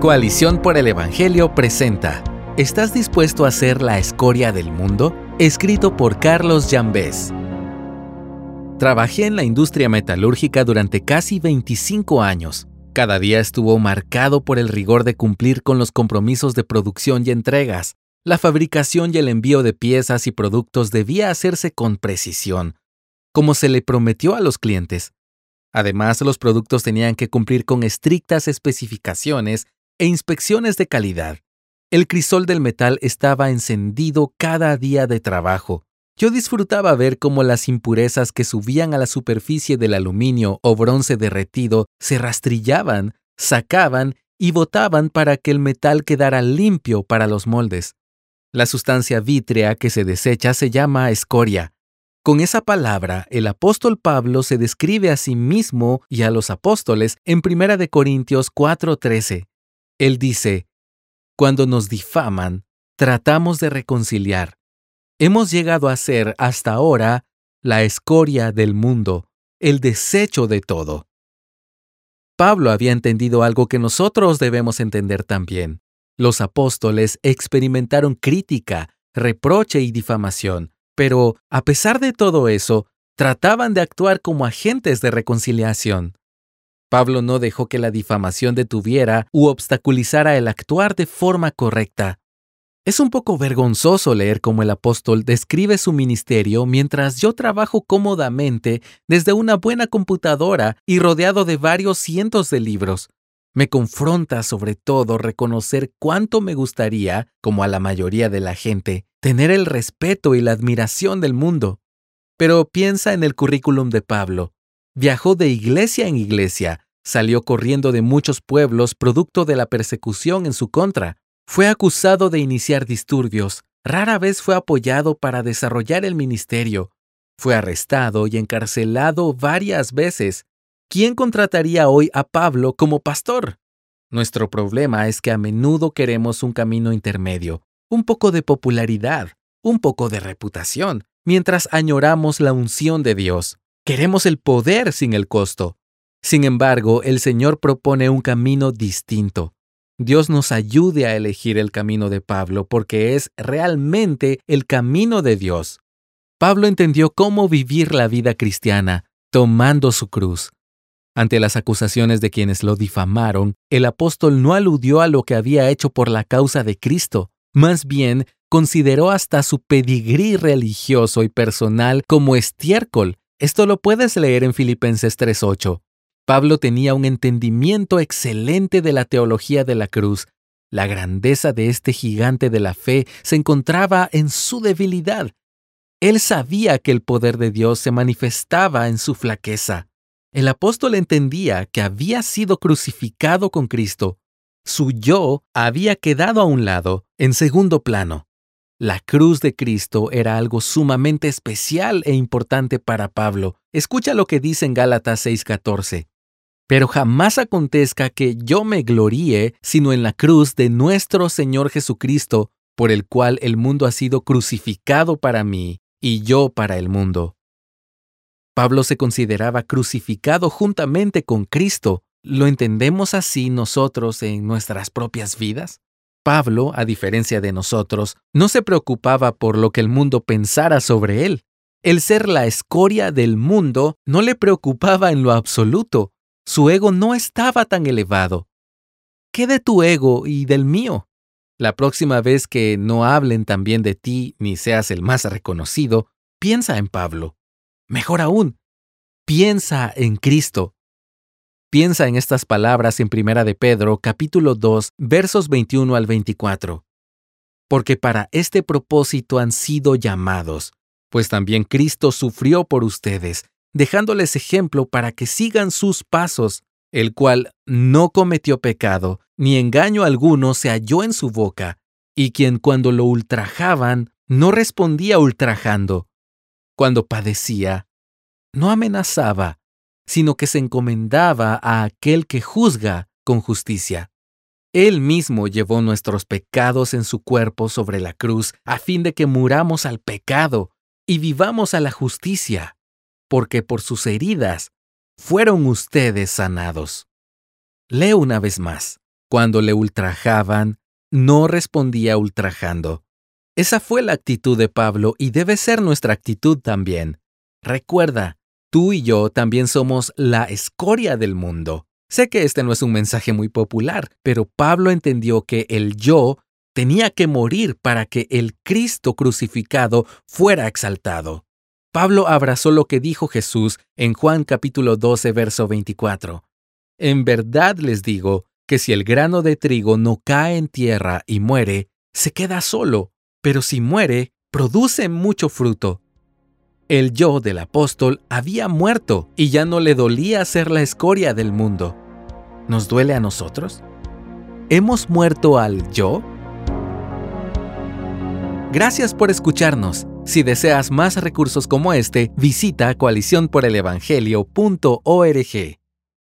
Coalición por el Evangelio presenta ¿Estás dispuesto a ser la escoria del mundo? Escrito por Carlos Jambés. Trabajé en la industria metalúrgica durante casi 25 años. Cada día estuvo marcado por el rigor de cumplir con los compromisos de producción y entregas. La fabricación y el envío de piezas y productos debía hacerse con precisión, como se le prometió a los clientes. Además, los productos tenían que cumplir con estrictas especificaciones e inspecciones de calidad. El crisol del metal estaba encendido cada día de trabajo. Yo disfrutaba ver cómo las impurezas que subían a la superficie del aluminio o bronce derretido se rastrillaban, sacaban y botaban para que el metal quedara limpio para los moldes. La sustancia vítrea que se desecha se llama escoria. Con esa palabra, el apóstol Pablo se describe a sí mismo y a los apóstoles en 1 Corintios 4:13. Él dice, cuando nos difaman, tratamos de reconciliar. Hemos llegado a ser hasta ahora la escoria del mundo, el desecho de todo. Pablo había entendido algo que nosotros debemos entender también. Los apóstoles experimentaron crítica, reproche y difamación, pero a pesar de todo eso, trataban de actuar como agentes de reconciliación. Pablo no dejó que la difamación detuviera u obstaculizara el actuar de forma correcta. Es un poco vergonzoso leer cómo el apóstol describe su ministerio mientras yo trabajo cómodamente desde una buena computadora y rodeado de varios cientos de libros. Me confronta sobre todo reconocer cuánto me gustaría, como a la mayoría de la gente, tener el respeto y la admiración del mundo. Pero piensa en el currículum de Pablo. Viajó de iglesia en iglesia, salió corriendo de muchos pueblos producto de la persecución en su contra. Fue acusado de iniciar disturbios, rara vez fue apoyado para desarrollar el ministerio. Fue arrestado y encarcelado varias veces. ¿Quién contrataría hoy a Pablo como pastor? Nuestro problema es que a menudo queremos un camino intermedio, un poco de popularidad, un poco de reputación, mientras añoramos la unción de Dios. Queremos el poder sin el costo. Sin embargo, el Señor propone un camino distinto. Dios nos ayude a elegir el camino de Pablo porque es realmente el camino de Dios. Pablo entendió cómo vivir la vida cristiana, tomando su cruz. Ante las acusaciones de quienes lo difamaron, el apóstol no aludió a lo que había hecho por la causa de Cristo, más bien consideró hasta su pedigrí religioso y personal como estiércol esto lo puedes leer en Filipenses 3.8. Pablo tenía un entendimiento excelente de la teología de la cruz. La grandeza de este gigante de la fe se encontraba en su debilidad. Él sabía que el poder de Dios se manifestaba en su flaqueza. El apóstol entendía que había sido crucificado con Cristo. Su yo había quedado a un lado, en segundo plano. La cruz de Cristo era algo sumamente especial e importante para Pablo. Escucha lo que dice en Gálatas 6:14. Pero jamás acontezca que yo me gloríe sino en la cruz de nuestro Señor Jesucristo, por el cual el mundo ha sido crucificado para mí y yo para el mundo. Pablo se consideraba crucificado juntamente con Cristo. ¿Lo entendemos así nosotros en nuestras propias vidas? Pablo, a diferencia de nosotros, no se preocupaba por lo que el mundo pensara sobre él. El ser la escoria del mundo no le preocupaba en lo absoluto. Su ego no estaba tan elevado. ¿Qué de tu ego y del mío? La próxima vez que no hablen también de ti ni seas el más reconocido, piensa en Pablo. Mejor aún, piensa en Cristo. Piensa en estas palabras en Primera de Pedro, capítulo 2, versos 21 al 24. Porque para este propósito han sido llamados, pues también Cristo sufrió por ustedes, dejándoles ejemplo para que sigan sus pasos, el cual no cometió pecado, ni engaño alguno se halló en su boca, y quien cuando lo ultrajaban, no respondía ultrajando. Cuando padecía, no amenazaba, sino que se encomendaba a aquel que juzga con justicia. Él mismo llevó nuestros pecados en su cuerpo sobre la cruz, a fin de que muramos al pecado y vivamos a la justicia, porque por sus heridas fueron ustedes sanados. Leo una vez más. Cuando le ultrajaban, no respondía ultrajando. Esa fue la actitud de Pablo y debe ser nuestra actitud también. Recuerda, tú y yo también somos la escoria del mundo. Sé que este no es un mensaje muy popular, pero Pablo entendió que el yo tenía que morir para que el Cristo crucificado fuera exaltado. Pablo abrazó lo que dijo Jesús en Juan capítulo 12, verso 24. En verdad les digo que si el grano de trigo no cae en tierra y muere, se queda solo, pero si muere, produce mucho fruto. El yo del apóstol había muerto y ya no le dolía ser la escoria del mundo. ¿Nos duele a nosotros? ¿Hemos muerto al yo? Gracias por escucharnos. Si deseas más recursos como este, visita coaliciónporelevangelio.org.